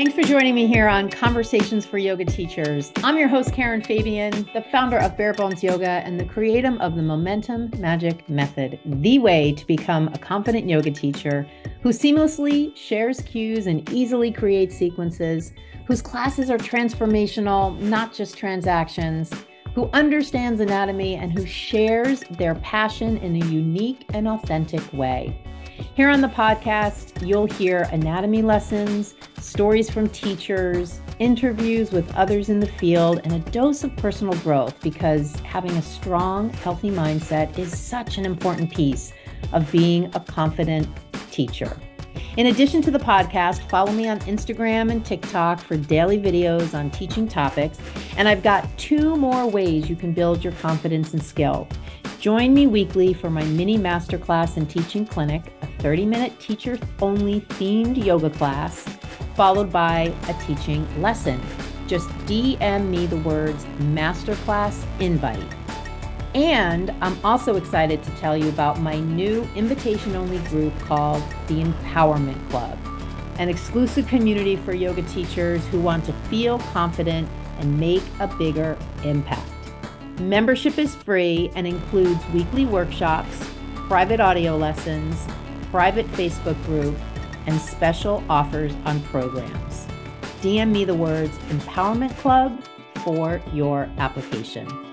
Thanks for joining me here on Conversations for Yoga Teachers. I'm your host, Karen Fabian, the founder of Bare Bones Yoga and the creator of the Momentum Magic Method, the way to become a confident yoga teacher who seamlessly shares cues and easily creates sequences, whose classes are transformational, not just transactions, who understands anatomy and who shares their passion in a unique and authentic way. Here on the podcast, you'll hear anatomy lessons, stories from teachers, interviews with others in the field, and a dose of personal growth because having a strong, healthy mindset is such an important piece of being a confident teacher. In addition to the podcast, follow me on Instagram and TikTok for daily videos on teaching topics. And I've got two more ways you can build your confidence and skill. Join me weekly for my mini masterclass and teaching clinic, a 30 minute teacher only themed yoga class, followed by a teaching lesson. Just DM me the words masterclass invite. And I'm also excited to tell you about my new invitation only group called the Empowerment Club, an exclusive community for yoga teachers who want to feel confident and make a bigger impact. Membership is free and includes weekly workshops, private audio lessons, private Facebook group, and special offers on programs. DM me the words Empowerment Club for your application.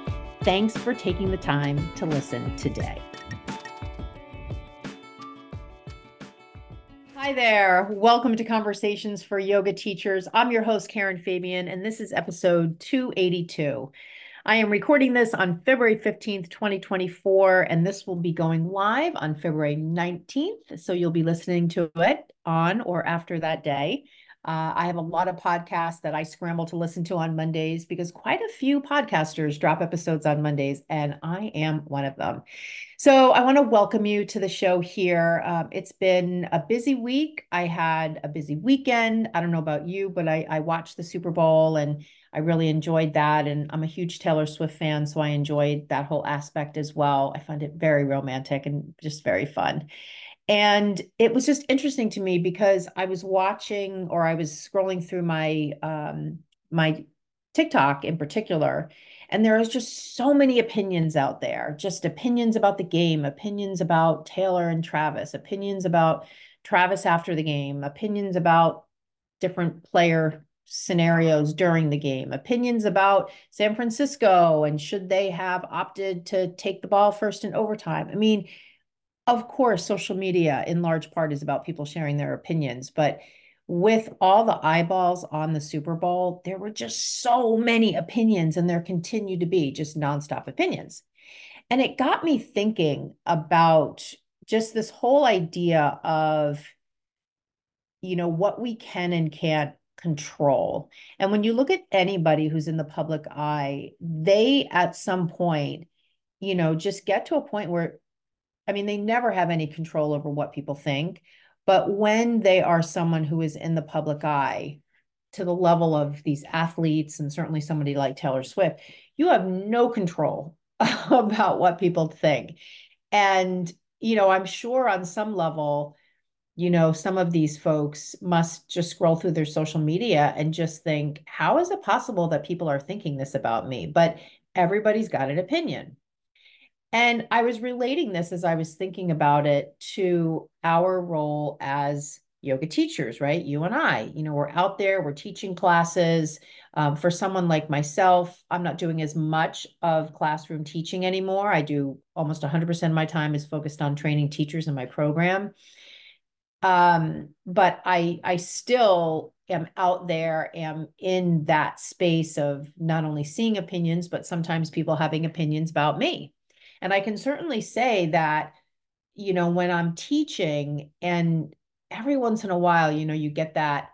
Thanks for taking the time to listen today. Hi there. Welcome to Conversations for Yoga Teachers. I'm your host, Karen Fabian, and this is episode 282. I am recording this on February 15th, 2024, and this will be going live on February 19th. So you'll be listening to it on or after that day. Uh, I have a lot of podcasts that I scramble to listen to on Mondays because quite a few podcasters drop episodes on Mondays, and I am one of them. So I want to welcome you to the show here. Um, it's been a busy week. I had a busy weekend. I don't know about you, but I, I watched the Super Bowl and I really enjoyed that. And I'm a huge Taylor Swift fan, so I enjoyed that whole aspect as well. I found it very romantic and just very fun. And it was just interesting to me because I was watching or I was scrolling through my um, my TikTok in particular, and there is just so many opinions out there, just opinions about the game, opinions about Taylor and Travis, opinions about Travis after the game, opinions about different player scenarios during the game, opinions about San Francisco and should they have opted to take the ball first in overtime. I mean, of course, social media in large part is about people sharing their opinions, but with all the eyeballs on the Super Bowl, there were just so many opinions, and there continue to be just nonstop opinions. And it got me thinking about just this whole idea of, you know, what we can and can't control. And when you look at anybody who's in the public eye, they at some point, you know, just get to a point where, I mean, they never have any control over what people think. But when they are someone who is in the public eye to the level of these athletes and certainly somebody like Taylor Swift, you have no control about what people think. And, you know, I'm sure on some level, you know, some of these folks must just scroll through their social media and just think, how is it possible that people are thinking this about me? But everybody's got an opinion. And I was relating this as I was thinking about it to our role as yoga teachers, right? You and I, you know, we're out there, we're teaching classes. Um, for someone like myself, I'm not doing as much of classroom teaching anymore. I do almost 100% of my time is focused on training teachers in my program um but i i still am out there am in that space of not only seeing opinions but sometimes people having opinions about me and i can certainly say that you know when i'm teaching and every once in a while you know you get that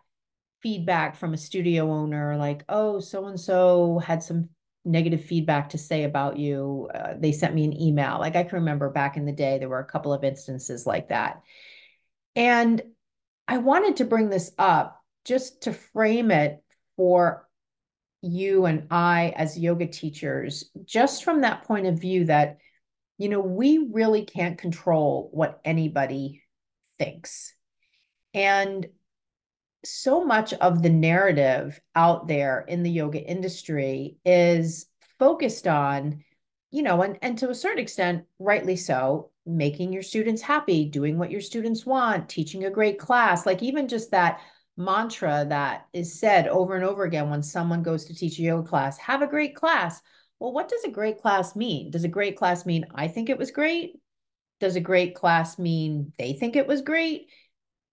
feedback from a studio owner like oh so and so had some negative feedback to say about you. Uh, they sent me an email. Like i can remember back in the day there were a couple of instances like that. And I wanted to bring this up just to frame it for you and I as yoga teachers, just from that point of view that, you know, we really can't control what anybody thinks. And so much of the narrative out there in the yoga industry is focused on, you know, and, and to a certain extent, rightly so, making your students happy, doing what your students want, teaching a great class, like even just that mantra that is said over and over again when someone goes to teach a yoga class have a great class. Well, what does a great class mean? Does a great class mean I think it was great? Does a great class mean they think it was great?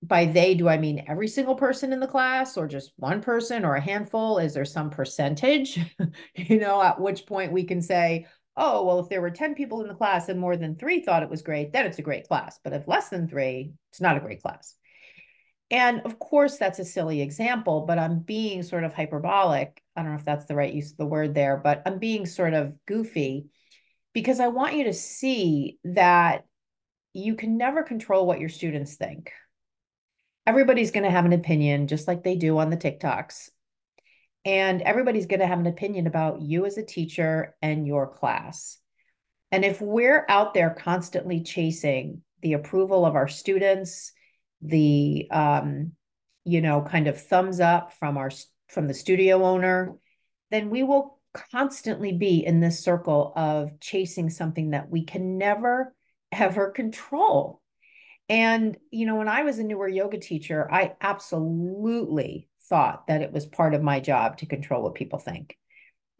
by they, do I mean every single person in the class or just one person or a handful? Is there some percentage, you know, at which point we can say, oh, well, if there were 10 people in the class and more than three thought it was great, then it's a great class. But if less than three, it's not a great class. And of course, that's a silly example, but I'm being sort of hyperbolic. I don't know if that's the right use of the word there, but I'm being sort of goofy because I want you to see that you can never control what your students think everybody's going to have an opinion, just like they do on the TikToks. And everybody's going to have an opinion about you as a teacher and your class. And if we're out there constantly chasing the approval of our students, the um, you know, kind of thumbs up from our from the studio owner, then we will constantly be in this circle of chasing something that we can never ever control. And, you know, when I was a newer yoga teacher, I absolutely thought that it was part of my job to control what people think.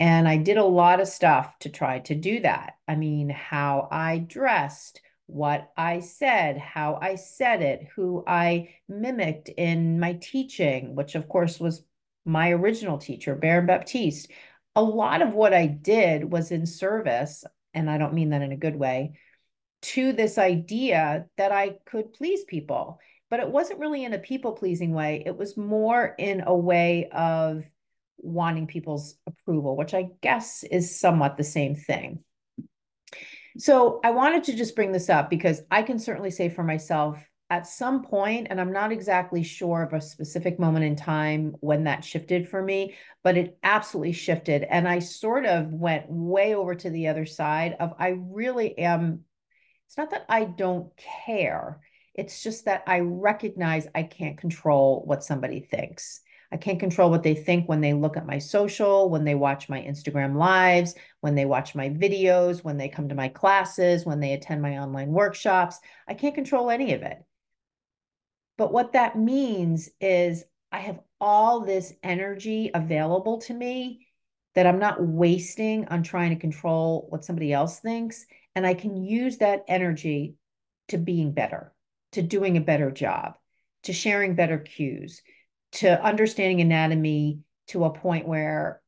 And I did a lot of stuff to try to do that. I mean, how I dressed, what I said, how I said it, who I mimicked in my teaching, which of course was my original teacher, Baron Baptiste. A lot of what I did was in service, and I don't mean that in a good way, to this idea that I could please people. But it wasn't really in a people pleasing way. It was more in a way of wanting people's approval, which I guess is somewhat the same thing. So I wanted to just bring this up because I can certainly say for myself at some point, and I'm not exactly sure of a specific moment in time when that shifted for me, but it absolutely shifted. And I sort of went way over to the other side of I really am it's not that I don't care. It's just that I recognize I can't control what somebody thinks. I can't control what they think when they look at my social, when they watch my Instagram lives, when they watch my videos, when they come to my classes, when they attend my online workshops. I can't control any of it. But what that means is I have all this energy available to me that I'm not wasting on trying to control what somebody else thinks. And I can use that energy to being better, to doing a better job, to sharing better cues, to understanding anatomy to a point where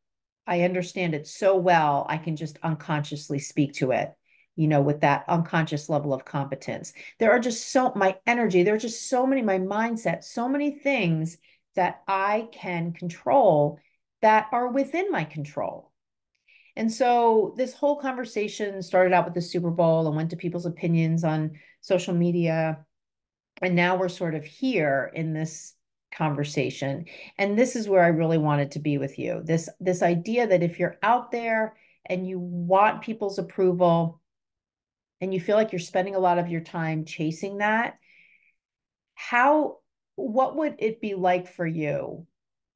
I understand it so well, I can just unconsciously speak to it, you know, with that unconscious level of competence. There are just so my energy, there are just so many, my mindset, so many things that I can control that are within my control. And so this whole conversation started out with the Super Bowl and went to people's opinions on social media. And now we're sort of here in this conversation. And this is where I really wanted to be with you. This this idea that if you're out there and you want people's approval and you feel like you're spending a lot of your time chasing that, how what would it be like for you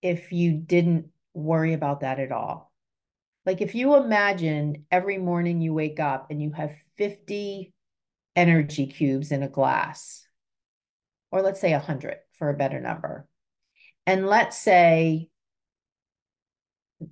if you didn't worry about that at all? Like if you imagine every morning you wake up and you have 50 energy cubes in a glass, or let's say 100 for a better number. And let's say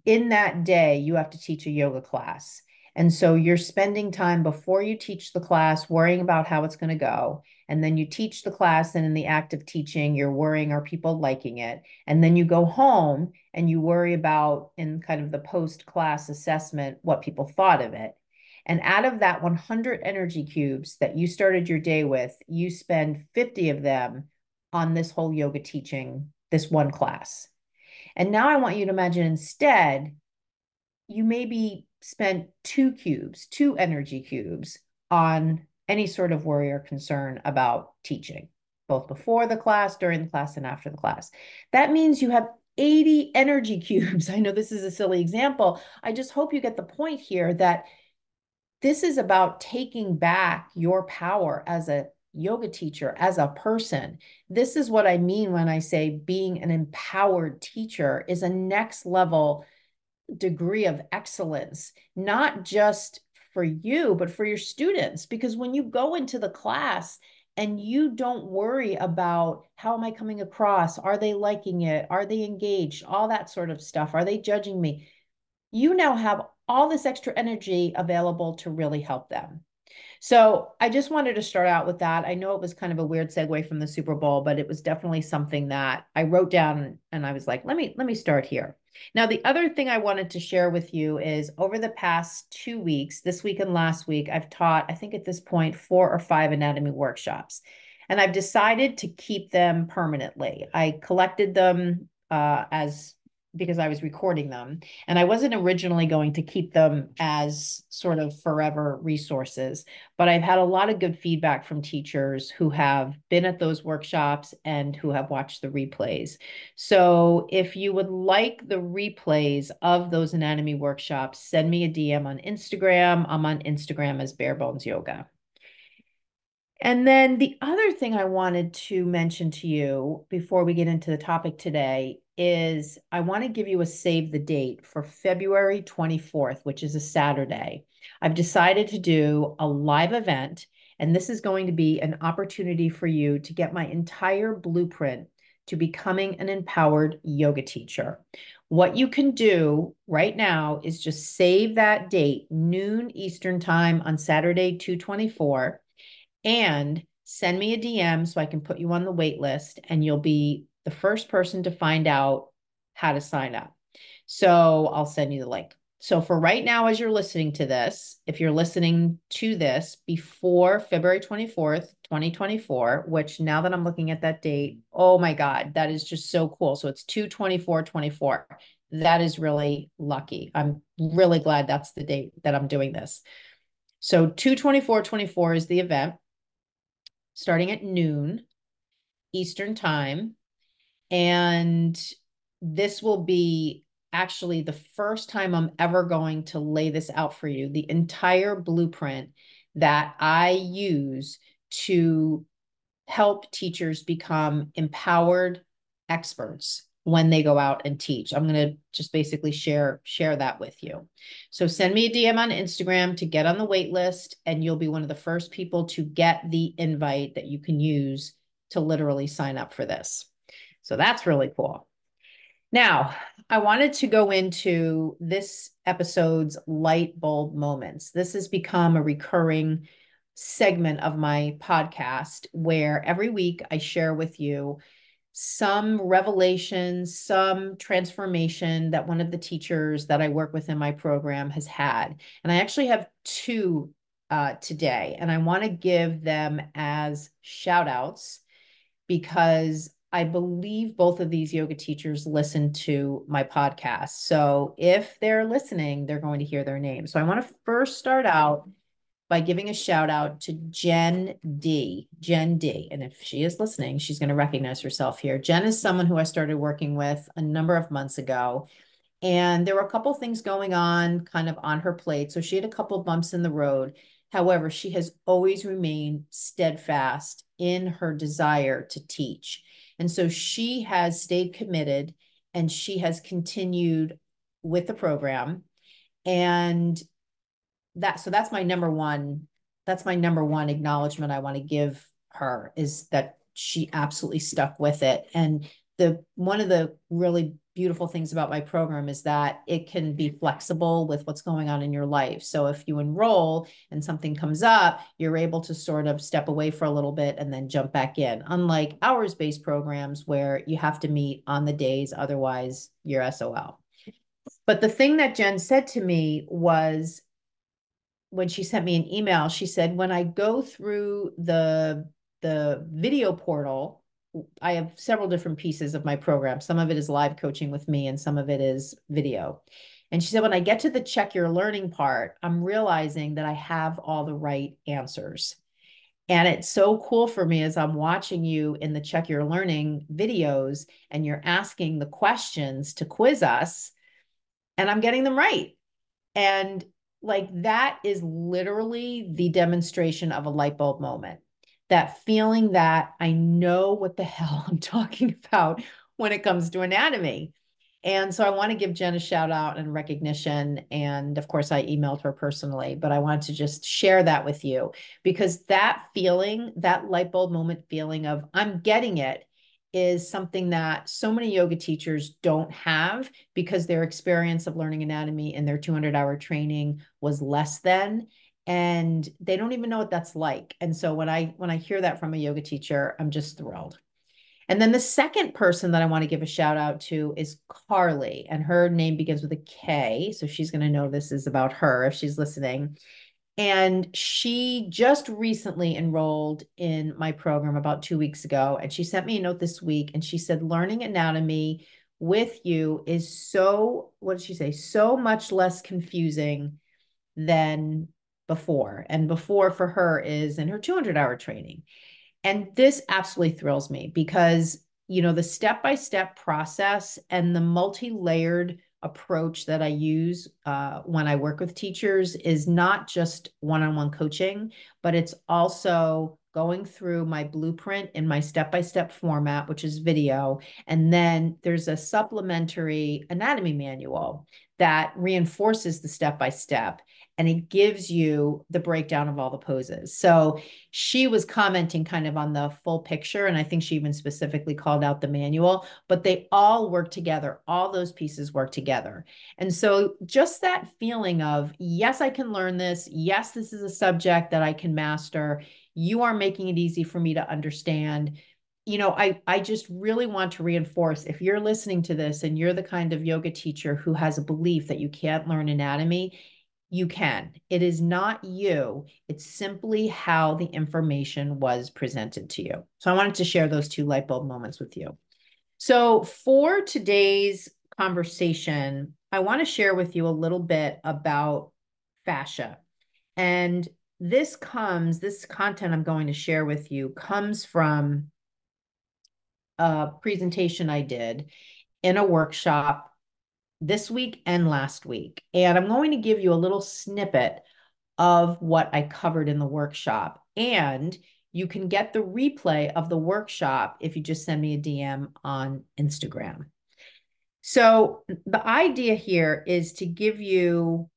in that day, you have to teach a yoga class. And so you're spending time before you teach the class worrying about how it's going to go. And then you teach the class, and in the act of teaching, you're worrying, are people liking it? And then you go home and you worry about, in kind of the post class assessment, what people thought of it. And out of that 100 energy cubes that you started your day with, you spend 50 of them on this whole yoga teaching, this one class. And now I want you to imagine instead, you maybe spent two cubes, two energy cubes on any sort of worry or concern about teaching, both before the class, during the class, and after the class. That means you have 80 energy cubes. I know this is a silly example. I just hope you get the point here that this is about taking back your power as a yoga teacher, as a person. This is what I mean when I say being an empowered teacher is a next level degree of excellence, not just for you, but for your students. Because when you go into the class and you don't worry about how am I coming across? Are they liking it? Are they engaged? All that sort of stuff. Are they judging me? You now have all this extra energy available to really help them. So I just wanted to start out with that. I know it was kind of a weird segue from the Super Bowl, but it was definitely something that I wrote down and I was like, let me let me start here. Now, the other thing I wanted to share with you is over the past two weeks, this week and last week, I've taught, I think at this point, four or five anatomy workshops. And I've decided to keep them permanently. I collected them uh, as because I was recording them. And I wasn't originally going to keep them as sort of forever resources, but I've had a lot of good feedback from teachers who have been at those workshops and who have watched the replays. So if you would like the replays of those anatomy workshops, send me a DM on Instagram. I'm on Instagram as Bare Bones Yoga. And then the other thing I wanted to mention to you before we get into the topic today is I want to give you a save the date for February 24th, which is a Saturday. I've decided to do a live event, and this is going to be an opportunity for you to get my entire blueprint to becoming an empowered yoga teacher. What you can do right now is just save that date, noon Eastern time on Saturday, 224, and send me a DM so I can put you on the wait list and you'll be the first person to find out how to sign up. So I'll send you the link. So for right now, as you're listening to this, if you're listening to this before February 24th, 2024, which now that I'm looking at that date, oh my God, that is just so cool. So it's 224 24. That is really lucky. I'm really glad that's the date that I'm doing this. So 224 24 is the event starting at noon Eastern time. And this will be actually the first time I'm ever going to lay this out for you the entire blueprint that I use to help teachers become empowered experts when they go out and teach. I'm going to just basically share share that with you. So send me a DM on Instagram to get on the wait list and you'll be one of the first people to get the invite that you can use to literally sign up for this. So that's really cool. Now, I wanted to go into this episode's light bulb moments. This has become a recurring segment of my podcast where every week I share with you some revelation, some transformation that one of the teachers that I work with in my program has had. And I actually have two uh, today, and I want to give them as shout outs because I believe both of these yoga teachers listen to my podcast. So if they're listening, they're going to hear their name. So I want to first start out by giving a shout out to Jen D. Jen D. And if she is listening, she's going to recognize herself here. Jen is someone who I started working with a number of months ago. And there were a couple things going on kind of on her plate. So she had a couple bumps in the road. However, she has always remained steadfast in her desire to teach. And so she has stayed committed and she has continued with the program. And that so that's my number one that's my number one acknowledgement i want to give her is that she absolutely stuck with it and the one of the really beautiful things about my program is that it can be mm-hmm. flexible with what's going on in your life. So if you enroll and something comes up, you're able to sort of step away for a little bit and then jump back in. Unlike hours based programs where you have to meet on the days, otherwise, you're SOL. But the thing that Jen said to me was when she sent me an email, she said, when I go through the the video portal, I have several different pieces of my program. Some of it is live coaching with me, and some of it is video. And she said, when I get to the check your learning part, I'm realizing that I have all the right answers. And it's so cool for me as I'm watching you in the check your learning videos and you're asking the questions to quiz us, and I'm getting them right. And like that is literally the demonstration of a light bulb moment that feeling that I know what the hell I'm talking about when it comes to anatomy. And so I want to give Jen a shout out and recognition. And of course, I emailed her personally, but I wanted to just share that with you because that feeling, that light bulb moment feeling of I'm getting it is something that so many yoga teachers don't have because their experience of learning anatomy in their 200 hour training was less than and they don't even know what that's like and so when i when i hear that from a yoga teacher i'm just thrilled and then the second person that i want to give a shout out to is carly and her name begins with a k so she's going to know this is about her if she's listening and she just recently enrolled in my program about two weeks ago. And she sent me a note this week and she said, Learning anatomy with you is so, what did she say? So much less confusing than before. And before for her is in her 200 hour training. And this absolutely thrills me because, you know, the step by step process and the multi layered approach that I use uh, when I work with teachers is not just one on one coaching, but it's also going through my blueprint in my step by step format, which is video. And then there's a supplementary anatomy manual that reinforces the step by step and it gives you the breakdown of all the poses. So she was commenting kind of on the full picture. And I think she even specifically called out the manual, but they all work together. All those pieces work together. And so just that feeling of, yes, I can learn this. Yes, this is a subject that I can master. You are making it easy for me to understand you know i i just really want to reinforce if you're listening to this and you're the kind of yoga teacher who has a belief that you can't learn anatomy you can. It is not you. It's simply how the information was presented to you. So I wanted to share those two light bulb moments with you. So for today's conversation, I want to share with you a little bit about fascia. And this comes, this content I'm going to share with you comes from a presentation I did in a workshop this week and last week. And I'm going to give you a little snippet of what I covered in the workshop. And you can get the replay of the workshop if you just send me a DM on Instagram. So, the idea here is to give you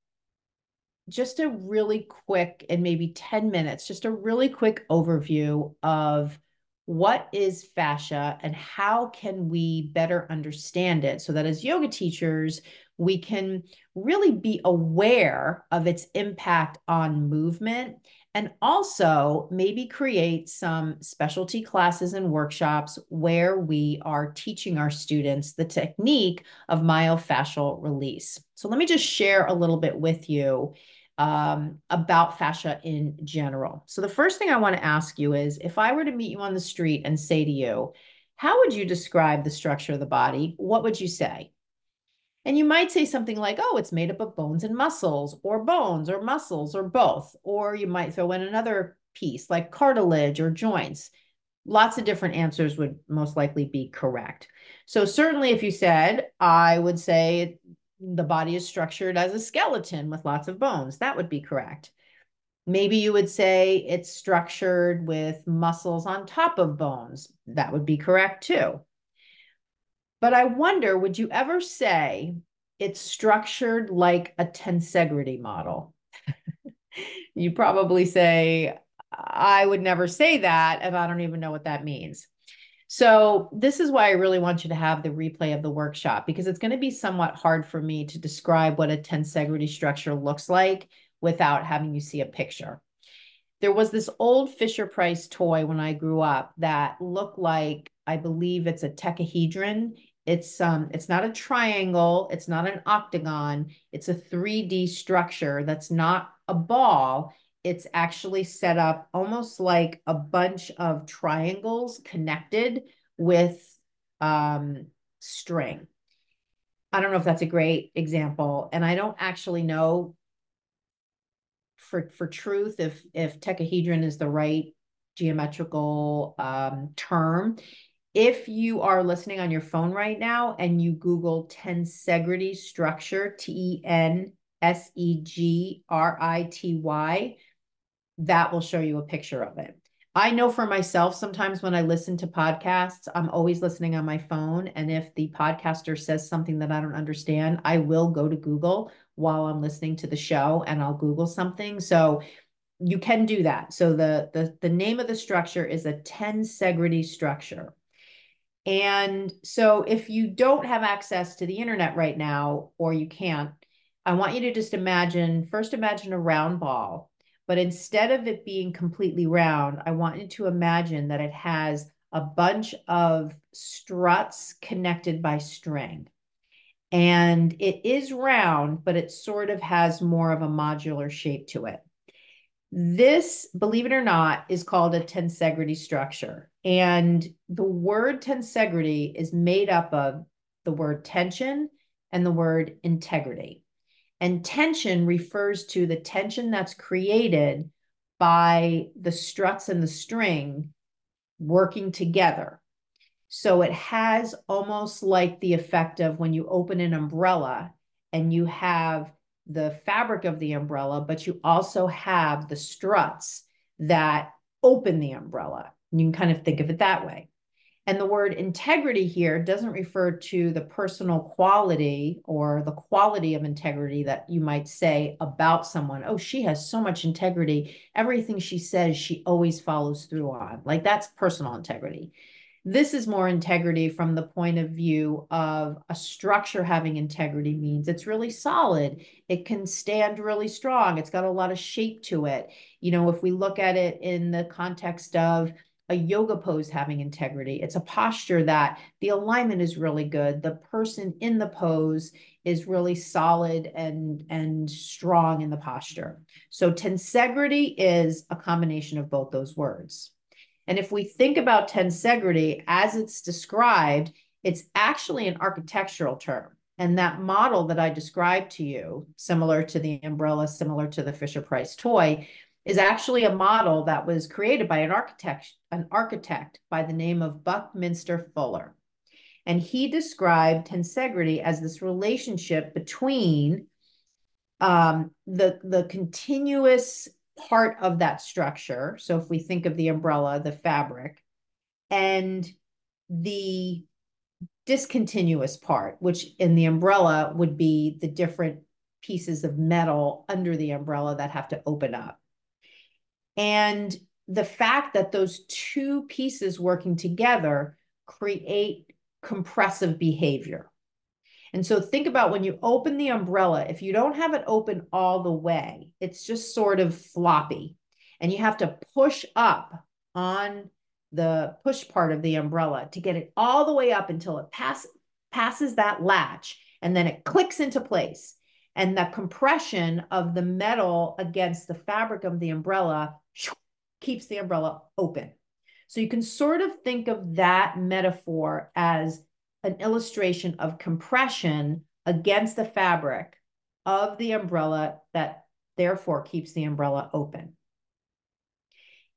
just a really quick and maybe 10 minutes, just a really quick overview of what is fascia and how can we better understand it so that as yoga teachers we can really be aware of its impact on movement and also maybe create some specialty classes and workshops where we are teaching our students the technique of myofascial release. So let me just share a little bit with you um, about fascia in general. So the first thing I want to ask you is if I were to meet you on the street and say to you, how would you describe the structure of the body? What would you say? And you might say something like, oh, it's made up of bones and muscles, or bones, or muscles, or both. Or you might throw in another piece like cartilage or joints. Lots of different answers would most likely be correct. So, certainly, if you said, I would say the body is structured as a skeleton with lots of bones. That would be correct. Maybe you would say it's structured with muscles on top of bones. That would be correct too. But I wonder, would you ever say it's structured like a tensegrity model? you probably say, I would never say that, and I don't even know what that means. So this is why I really want you to have the replay of the workshop because it's going to be somewhat hard for me to describe what a tensegrity structure looks like without having you see a picture. There was this old Fisher Price toy when I grew up that looked like I believe it's a tetrahedron. It's um it's not a triangle, it's not an octagon, it's a 3D structure that's not a ball it's actually set up almost like a bunch of triangles connected with um, string. I don't know if that's a great example. And I don't actually know for, for truth if, if tetrahedron is the right geometrical um, term. If you are listening on your phone right now and you Google tensegrity structure, T E N S E G R I T Y, that will show you a picture of it. I know for myself, sometimes when I listen to podcasts, I'm always listening on my phone. And if the podcaster says something that I don't understand, I will go to Google while I'm listening to the show and I'll Google something. So you can do that. So the, the, the name of the structure is a tensegrity structure. And so if you don't have access to the internet right now, or you can't, I want you to just imagine, first imagine a round ball, but instead of it being completely round, I want you to imagine that it has a bunch of struts connected by string. And it is round, but it sort of has more of a modular shape to it. This, believe it or not, is called a tensegrity structure. And the word tensegrity is made up of the word tension and the word integrity. And tension refers to the tension that's created by the struts and the string working together. So it has almost like the effect of when you open an umbrella and you have the fabric of the umbrella, but you also have the struts that open the umbrella. You can kind of think of it that way. And the word integrity here doesn't refer to the personal quality or the quality of integrity that you might say about someone. Oh, she has so much integrity. Everything she says, she always follows through on. Like that's personal integrity. This is more integrity from the point of view of a structure having integrity means it's really solid. It can stand really strong. It's got a lot of shape to it. You know, if we look at it in the context of a yoga pose having integrity, it's a posture that the alignment is really good. The person in the pose is really solid and and strong in the posture. So tensegrity is a combination of both those words. And if we think about tensegrity as it's described, it's actually an architectural term. And that model that I described to you, similar to the umbrella, similar to the Fisher Price toy, is actually a model that was created by an architect, an architect by the name of Buckminster Fuller. And he described tensegrity as this relationship between um, the, the continuous part of that structure. So if we think of the umbrella, the fabric, and the discontinuous part, which in the umbrella would be the different pieces of metal under the umbrella that have to open up. And the fact that those two pieces working together create compressive behavior. And so think about when you open the umbrella, if you don't have it open all the way, it's just sort of floppy. And you have to push up on the push part of the umbrella to get it all the way up until it pass, passes that latch and then it clicks into place. And the compression of the metal against the fabric of the umbrella keeps the umbrella open. So you can sort of think of that metaphor as an illustration of compression against the fabric of the umbrella that therefore keeps the umbrella open.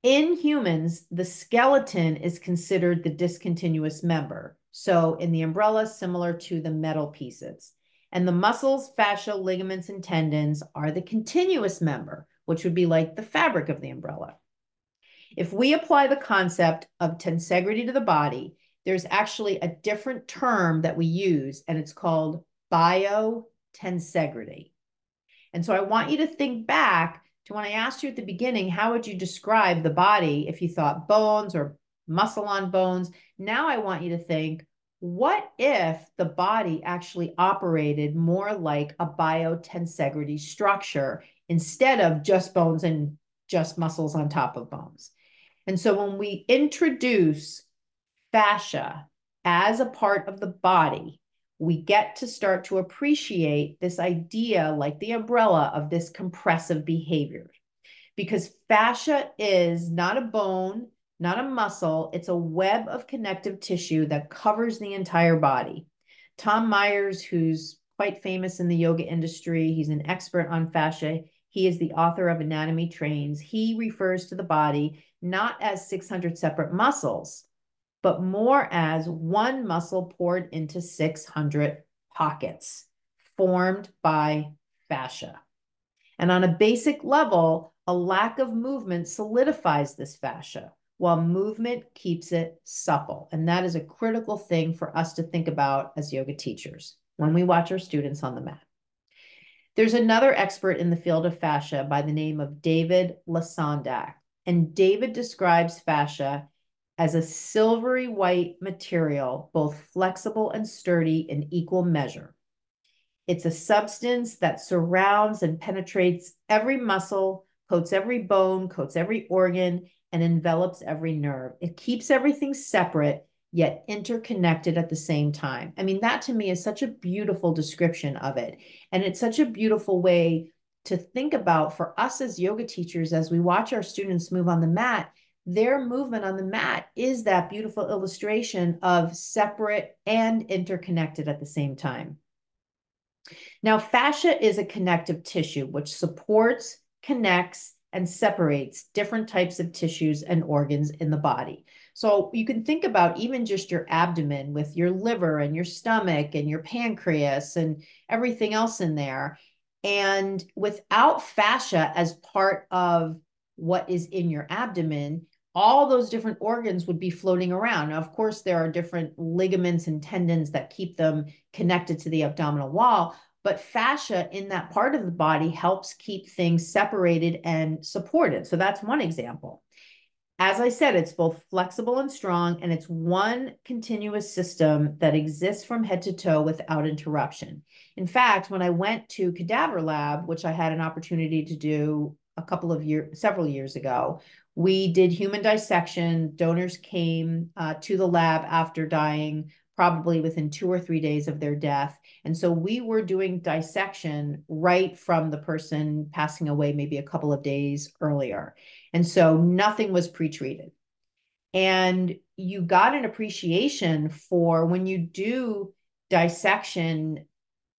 In humans, the skeleton is considered the discontinuous member. So in the umbrella, similar to the metal pieces. And the muscles, fascia, ligaments, and tendons are the continuous member, which would be like the fabric of the umbrella. If we apply the concept of tensegrity to the body, there's actually a different term that we use, and it's called biotensegrity. And so I want you to think back to when I asked you at the beginning, how would you describe the body if you thought bones or muscle on bones? Now I want you to think, what if the body actually operated more like a biotensegrity structure instead of just bones and just muscles on top of bones? And so when we introduce fascia as a part of the body, we get to start to appreciate this idea, like the umbrella of this compressive behavior. Because fascia is not a bone, not a muscle, it's a web of connective tissue that covers the entire body. Tom Myers, who's quite famous in the yoga industry, he's an expert on fascia. He is the author of Anatomy Trains. He refers to the body not as 600 separate muscles, but more as one muscle poured into 600 pockets formed by fascia. And on a basic level, a lack of movement solidifies this fascia, while movement keeps it supple. And that is a critical thing for us to think about as yoga teachers when we watch our students on the mat. There's another expert in the field of fascia by the name of David Lesondak. And David describes fascia as a silvery white material, both flexible and sturdy in equal measure. It's a substance that surrounds and penetrates every muscle, coats every bone, coats every organ, and envelops every nerve. It keeps everything separate, yet interconnected at the same time. I mean, that to me is such a beautiful description of it. And it's such a beautiful way to think about for us as yoga teachers as we watch our students move on the mat. Their movement on the mat is that beautiful illustration of separate and interconnected at the same time. Now, fascia is a connective tissue which supports, connects, and separates different types of tissues and organs in the body. So you can think about even just your abdomen with your liver and your stomach and your pancreas and everything else in there. And without fascia as part of what is in your abdomen, all those different organs would be floating around. Now, of course, there are different ligaments and tendons that keep them connected to the abdominal wall, but fascia in that part of the body helps keep things separated and supported. So that's one example. As I said, it's both flexible and strong, and it's one continuous system that exists from head to toe without interruption. In fact, when I went to Cadaver Lab, which I had an opportunity to do a couple of years, several years ago, we did human dissection. Donors came uh, to the lab after dying probably within two or three days of their death. And so we were doing dissection right from the person passing away, maybe a couple of days earlier. And so nothing was pre-treated. And you got an appreciation for when you do dissection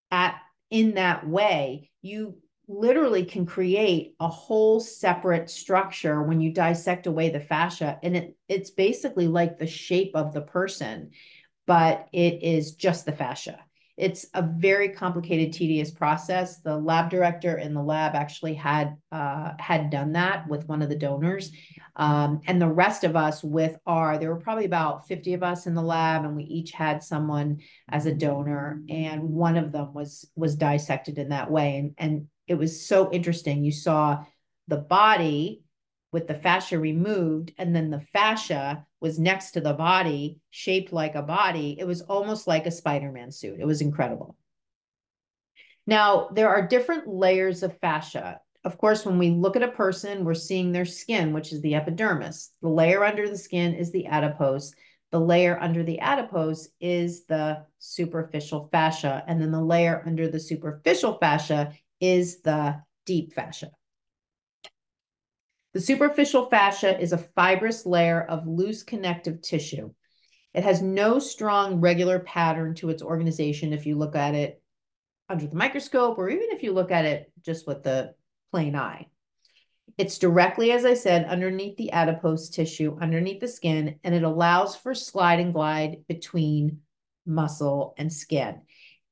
at in that way, you literally can create a whole separate structure when you dissect away the fascia and it it's basically like the shape of the person but it is just the fascia. It's a very complicated, tedious process. The lab director in the lab actually had uh, had done that with one of the donors, um, and the rest of us with our there were probably about fifty of us in the lab, and we each had someone as a donor, and one of them was was dissected in that way, and and it was so interesting. You saw the body with the fascia removed, and then the fascia was next to the body, shaped like a body. It was almost like a Spider Man suit. It was incredible. Now, there are different layers of fascia. Of course, when we look at a person, we're seeing their skin, which is the epidermis. The layer under the skin is the adipose. The layer under the adipose is the superficial fascia. And then the layer under the superficial fascia is the deep fascia. The superficial fascia is a fibrous layer of loose connective tissue. It has no strong regular pattern to its organization if you look at it under the microscope or even if you look at it just with the plain eye. It's directly, as I said, underneath the adipose tissue, underneath the skin, and it allows for slide and glide between muscle and skin.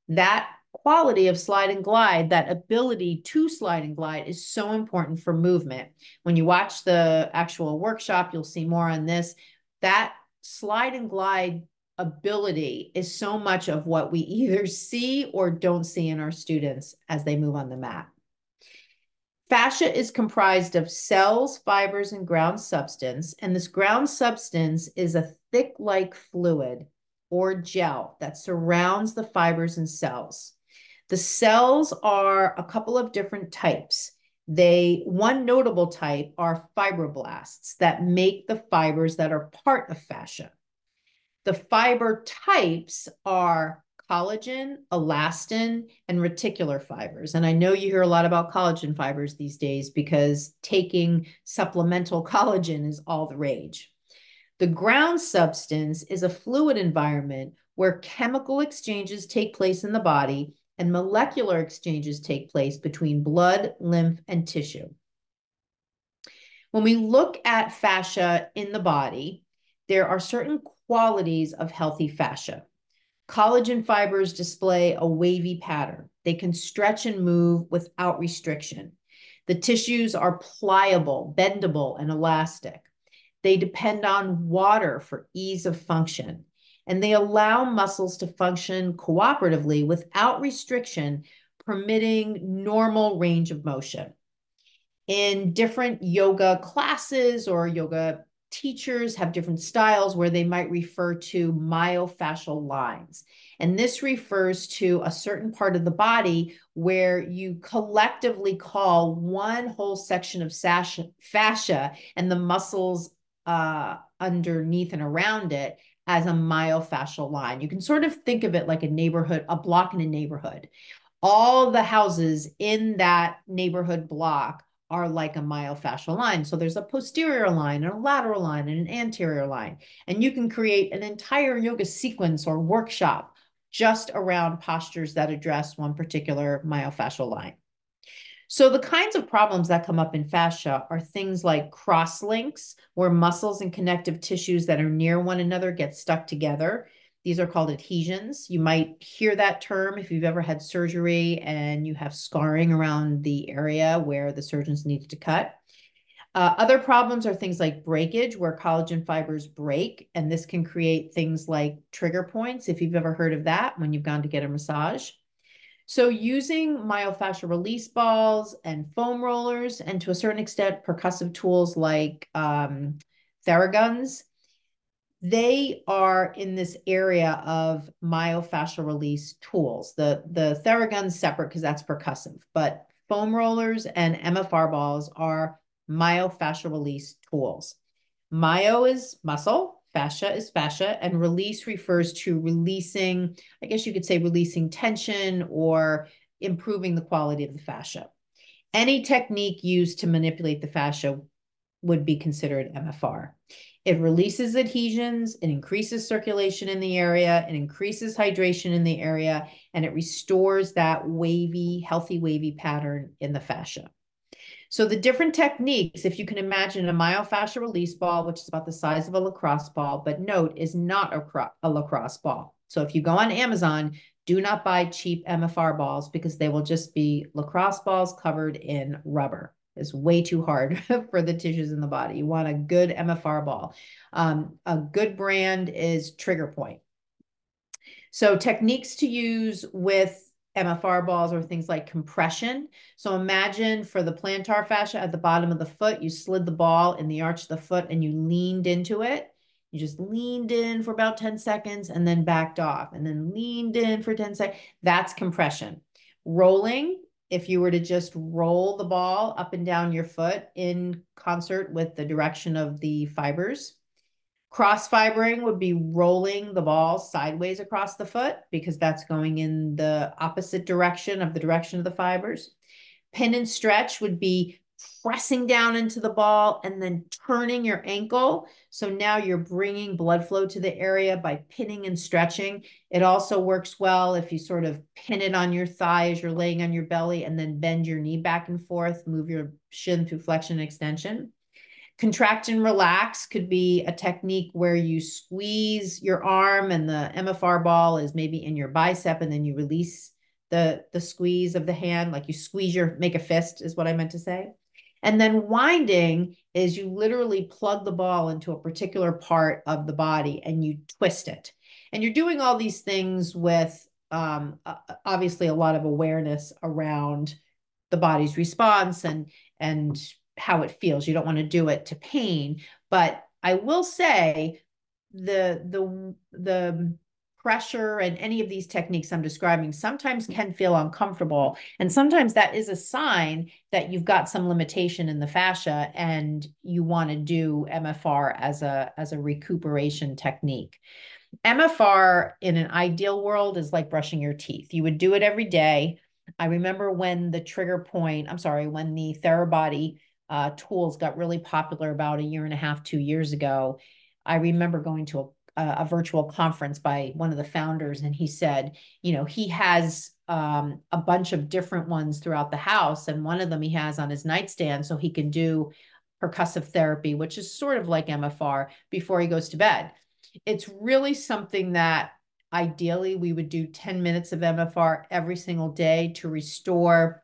That quality of slide and glide, that ability to slide and glide is so important for movement. When you watch the actual workshop, you'll see more on this. That slide and glide ability is so much of what we either see or don't see in our students as they move on the mat. Fascia is comprised of cells, fibers, and ground substance. And this ground substance is a thick like fluid or gel that surrounds the fibers and cells. The cells are a couple of different types. They one notable type are fibroblasts that make the fibers that are part of fascia. The fiber types are collagen, elastin, and reticular fibers. And I know you hear a lot about collagen fibers these days because taking supplemental collagen is all the rage. The ground substance is a fluid environment where chemical exchanges take place in the body and molecular exchanges take place between blood, lymph, and tissue. When we look at fascia in the body, there are certain qualities of healthy fascia. Collagen fibers display a wavy pattern. They can stretch and move without restriction. The tissues are pliable, bendable, and elastic. They depend on water for ease of function, and they allow muscles to function cooperatively without restriction, permitting normal range of motion. In different yoga classes or yoga teachers have different styles where they might refer to myofascial lines. And this refers to a certain part of the body where you collectively call one whole section of fascia and the muscles uh, underneath and around it as a myofascial line. You can sort of think of it like a neighborhood, a block in a neighborhood. All the houses in that neighborhood block are like a myofascial line. So there's a posterior line and a lateral line and an anterior line. And you can create an entire yoga sequence or workshop just around postures that address one particular myofascial line. So the kinds of problems that come up in fascia are things like cross links, where muscles and connective tissues that are near one another get stuck together. These are called adhesions. You might hear that term if you've ever had surgery and you have scarring around the area where the surgeons needed to cut. Uh, other problems are things like breakage, where collagen fibers break, and this can create things like trigger points, if you've ever heard of that when you've gone to get a massage. So using myofascial release balls and foam rollers, and to a certain extent, percussive tools like um, Theraguns, they are in this area of myofascial release tools. The, the Theragun's separate because that's percussive, but foam rollers and MFR balls are myofascial release tools. Myo is muscle, fascia is fascia, and release refers to releasing, I guess you could say releasing tension or improving the quality of the fascia. Any technique used to manipulate the fascia would be considered MFR. It releases adhesions, it increases circulation in the area, it increases hydration in the area, and it restores that wavy, healthy wavy pattern in the fascia. So the different techniques, if you can imagine a myofascial release ball, which is about the size of a lacrosse ball, but note is not a, a lacrosse ball. So if you go on Amazon, do not buy cheap MFR balls because they will just be lacrosse balls covered in rubber It's way too hard for the tissues in the body. You want a good MFR ball. Um, a good brand is Trigger Point. So techniques to use with MFR balls or things like compression. So imagine for the plantar fascia at the bottom of the foot, you slid the ball in the arch of the foot and you leaned into it. You just leaned in for about 10 seconds and then backed off and then leaned in for 10 seconds. That's compression. Rolling if you were to just roll the ball up and down your foot in concert with the direction of the fibers. Cross fibering would be rolling the ball sideways across the foot because that's going in the opposite direction of the direction of the fibers. Pin and stretch would be pressing down into the ball and then turning your ankle. So now you're bringing blood flow to the area by pinning and stretching. It also works well if you sort of pin it on your thigh as you're laying on your belly and then bend your knee back and forth, move your shin through flexion and extension. Contract and relax could be a technique where you squeeze your arm and the MFR ball is maybe in your bicep and then you release the the squeeze of the hand like you squeeze your make a fist is what I meant to say. And then winding is you literally plug the ball into a particular part of the body and you twist it. And you're doing all these things with um, obviously a lot of awareness around the body's response and and how it feels. You don't want to do it to pain, but I will say the the the pressure and any of these techniques I'm describing sometimes can feel uncomfortable. And sometimes that is a sign that you've got some limitation in the fascia and you want to do MFR as a, as a recuperation technique. MFR in an ideal world is like brushing your teeth. You would do it every day. I remember when the trigger point, I'm sorry, when the Therabody uh, tools got really popular about a year and a half, two years ago. I remember going to a a, virtual conference by one of the founders, and he said, you know, he has um, a bunch of different ones throughout the house, and one of them he has on his nightstand so he can do percussive therapy, which is sort of like MFR before he goes to bed. It's really something that ideally we would do 10 minutes of MFR every single day to restore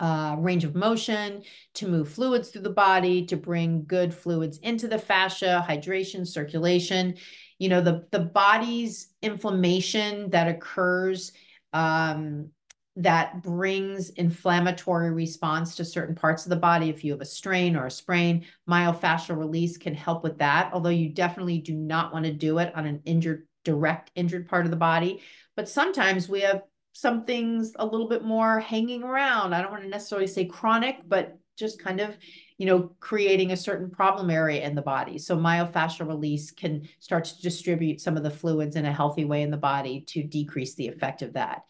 uh, range of motion, to move fluids through the body, to bring good fluids into the fascia, hydration, circulation. You know, the, the body's inflammation that occurs um, that brings inflammatory response to certain parts of the body. If you have a strain or a sprain, myofascial release can help with that, although you definitely do not want to do it on an injured, direct injured part of the body. But sometimes we have some things a little bit more hanging around. I don't want to necessarily say chronic, but just kind of, you know, creating a certain problem area in the body. So myofascial release can start to distribute some of the fluids in a healthy way in the body to decrease the effect of that.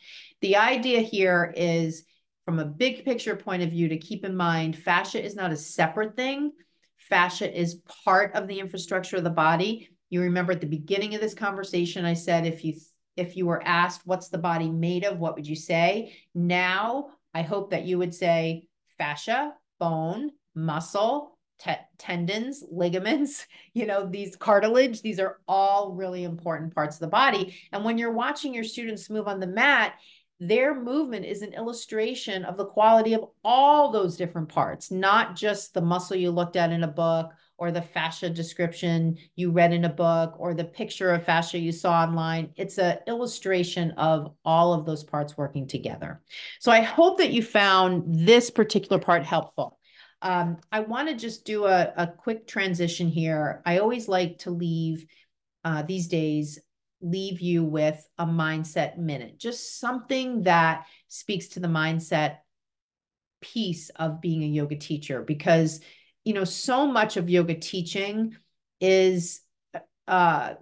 The idea here is from a big picture point of view to keep in mind fascia is not a separate thing. Fascia is part of the infrastructure of the body. You remember at the beginning of this conversation, I said if you if you were asked what's the body made of, what would you say? Now, I hope that you would say fascia, bone, muscle, te- tendons, ligaments, you know, these cartilage, these are all really important parts of the body. And when you're watching your students move on the mat, their movement is an illustration of the quality of all those different parts, not just the muscle you looked at in a book or the fascia description you read in a book or the picture of fascia you saw online. It's an illustration of all of those parts working together. So I hope that you found this particular part helpful. Um, I want to just do a, a quick transition here. I always like to leave uh, these days, leave you with a mindset minute, just something that speaks to the mindset piece of being a yoga teacher, because, you know, so much of yoga teaching is uh,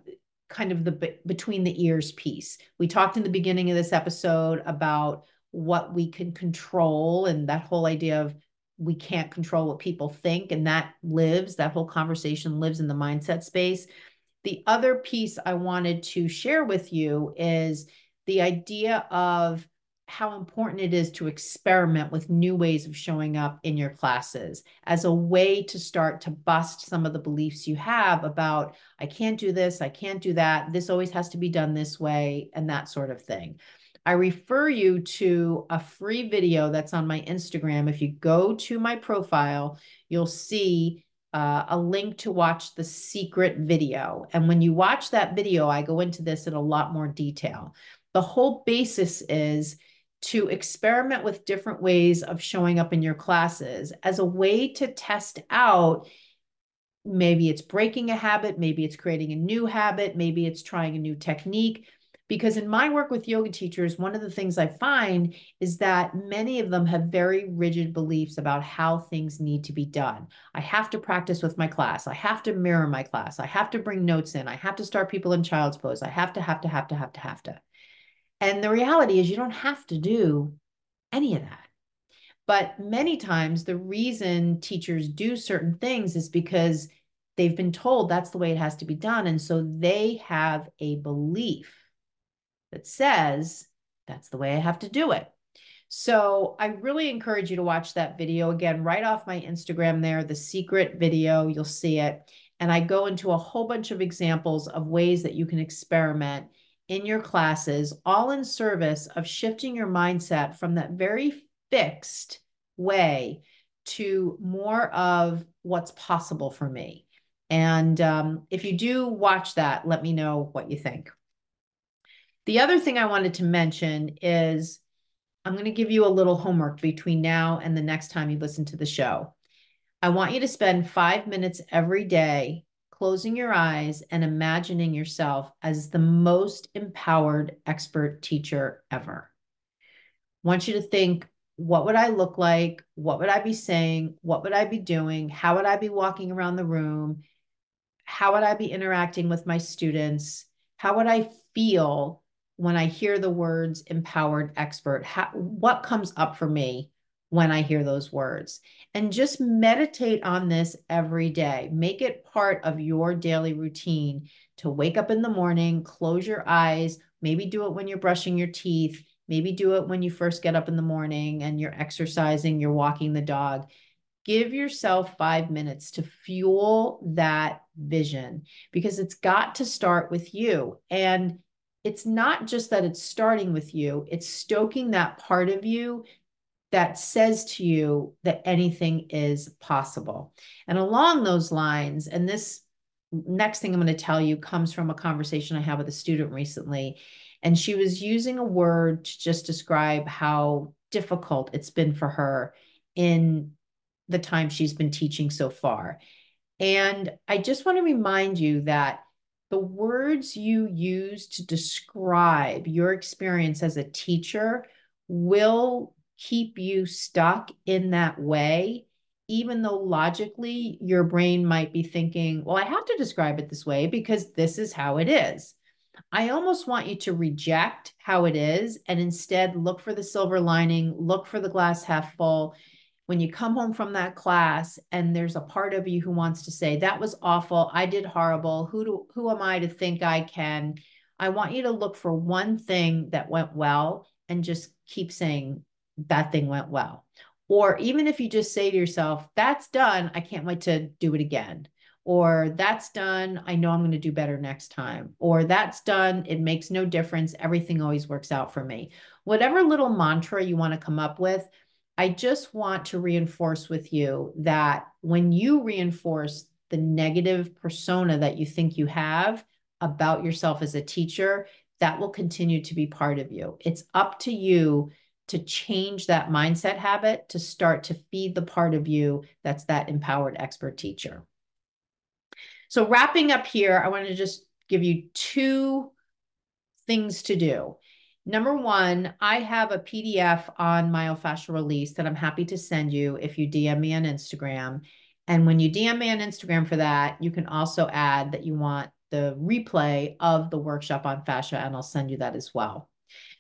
kind of the between the ears piece. We talked in the beginning of this episode about what we can control and that whole idea of we can't control what people think and that lives that whole conversation lives in the mindset space the other piece i wanted to share with you is the idea of how important it is to experiment with new ways of showing up in your classes as a way to start to bust some of the beliefs you have about i can't do this i can't do that this always has to be done this way and that sort of thing I refer you to a free video that's on my Instagram. If you go to my profile, you'll see uh, a link to watch the secret video. And when you watch that video, I go into this in a lot more detail. The whole basis is to experiment with different ways of showing up in your classes as a way to test out maybe it's breaking a habit, maybe it's creating a new habit, maybe it's trying a new technique because in my work with yoga teachers, one of the things I find is that many of them have very rigid beliefs about how things need to be done. I have to practice with my class. I have to mirror my class. I have to bring notes in. I have to start people in child's pose. I have to, have to, have to, have to, have to. And the reality is, you don't have to do any of that. But many times, the reason teachers do certain things is because they've been told that's the way it has to be done. And so they have a belief that says that's the way I have to do it. So I really encourage you to watch that video again, right off my Instagram there, the secret video, you'll see it. And I go into a whole bunch of examples of ways that you can experiment in your classes, all in service of shifting your mindset from that very fixed way to more of what's possible for me. And um, if you do watch that, let me know what you think. The other thing I wanted to mention is I'm going to give you a little homework between now and the next time you listen to the show. I want you to spend five minutes every day closing your eyes and imagining yourself as the most empowered expert teacher ever. I want you to think, what would I look like? What would I be saying? What would I be doing? How would I be walking around the room? How would I be interacting with my students? How would I feel when I hear the words empowered expert? How, what comes up for me when I hear those words? And just meditate on this every day. Make it part of your daily routine to wake up in the morning, close your eyes, maybe do it when you're brushing your teeth, maybe do it when you first get up in the morning and you're exercising, you're walking the dog. Give yourself five minutes to fuel that vision because it's got to start with you. And it's not just that it's starting with you, it's stoking that part of you that says to you that anything is possible. And along those lines, and this next thing I'm going to tell you comes from a conversation I had with a student recently. And she was using a word to just describe how difficult it's been for her in the time she's been teaching so far. And I just want to remind you that the words you use to describe your experience as a teacher will keep you stuck in that way, even though logically your brain might be thinking, well, I have to describe it this way because this is how it is. I almost want you to reject how it is and instead look for the silver lining, look for the glass half full. When you come home from that class and there's a part of you who wants to say, that was awful, I did horrible, who do, who am I to think I can? I want you to look for one thing that went well and just keep saying that thing went well. Or even if you just say to yourself, that's done, I can't wait to do it again. Or that's done i know i'm going to do better next time. Or that's done it makes no difference everything always works out for me. Whatever little mantra you want to come up with i just want to reinforce with you that when you reinforce the negative persona that you think you have about yourself as a teacher that will continue to be part of you. It's up to you to change that mindset habit to start to feed the part of you that's that empowered expert teacher so wrapping up here, I want to just give you two things to do. Number one, I have a PDF on myofascial release that I'm happy to send you if you DM me on Instagram. And when you DM me on Instagram for that, you can also add that you want the replay of the workshop on fascia, and I'll send you that as well.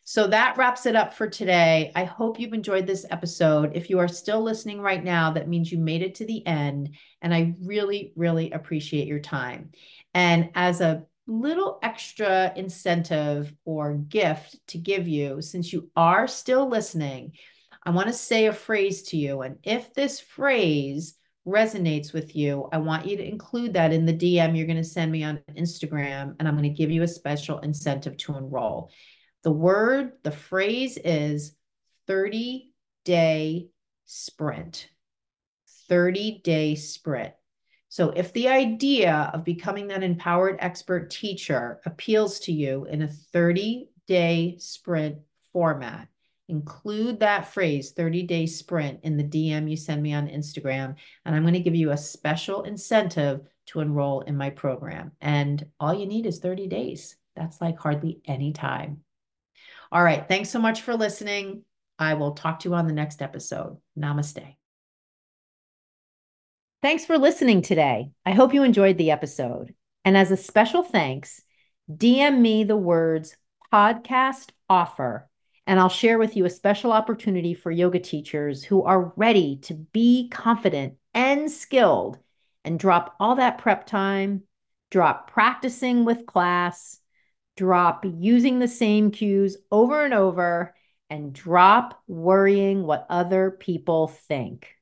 So that wraps it up for today. I hope you've enjoyed this episode. If you are still listening right now, that means you made it to the end. And I really, really appreciate your time. And as a little extra incentive or gift to give you, since you are still listening, I want to say a phrase to you. And if this phrase resonates with you, I want you to include that in the DM you're going to send me on Instagram. And I'm going to give you a special incentive to enroll. The word, the phrase is 30 day sprint. 30 day sprint. So if the idea of becoming that empowered expert teacher appeals to you in a 30 day sprint format, include that phrase 30 day sprint in the DM you send me on Instagram. And I'm going to give you a special incentive to enroll in my program. And all you need is 30 days. That's like hardly any time. All right. Thanks so much for listening. I will talk to you on the next episode. Namaste. Thanks for listening today. I hope you enjoyed the episode. And as a special thanks, DM me the words podcast offer, and I'll share with you a special opportunity for yoga teachers who are ready to be confident and skilled and drop all that prep time, drop practicing with class drop using the same cues over and over, and drop worrying what other people think.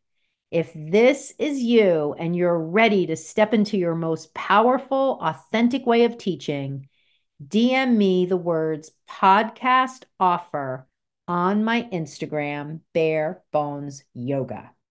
If this is you and you're ready to step into your most powerful, authentic way of teaching, DM me the words podcast offer on my Instagram, Bare Bones Yoga.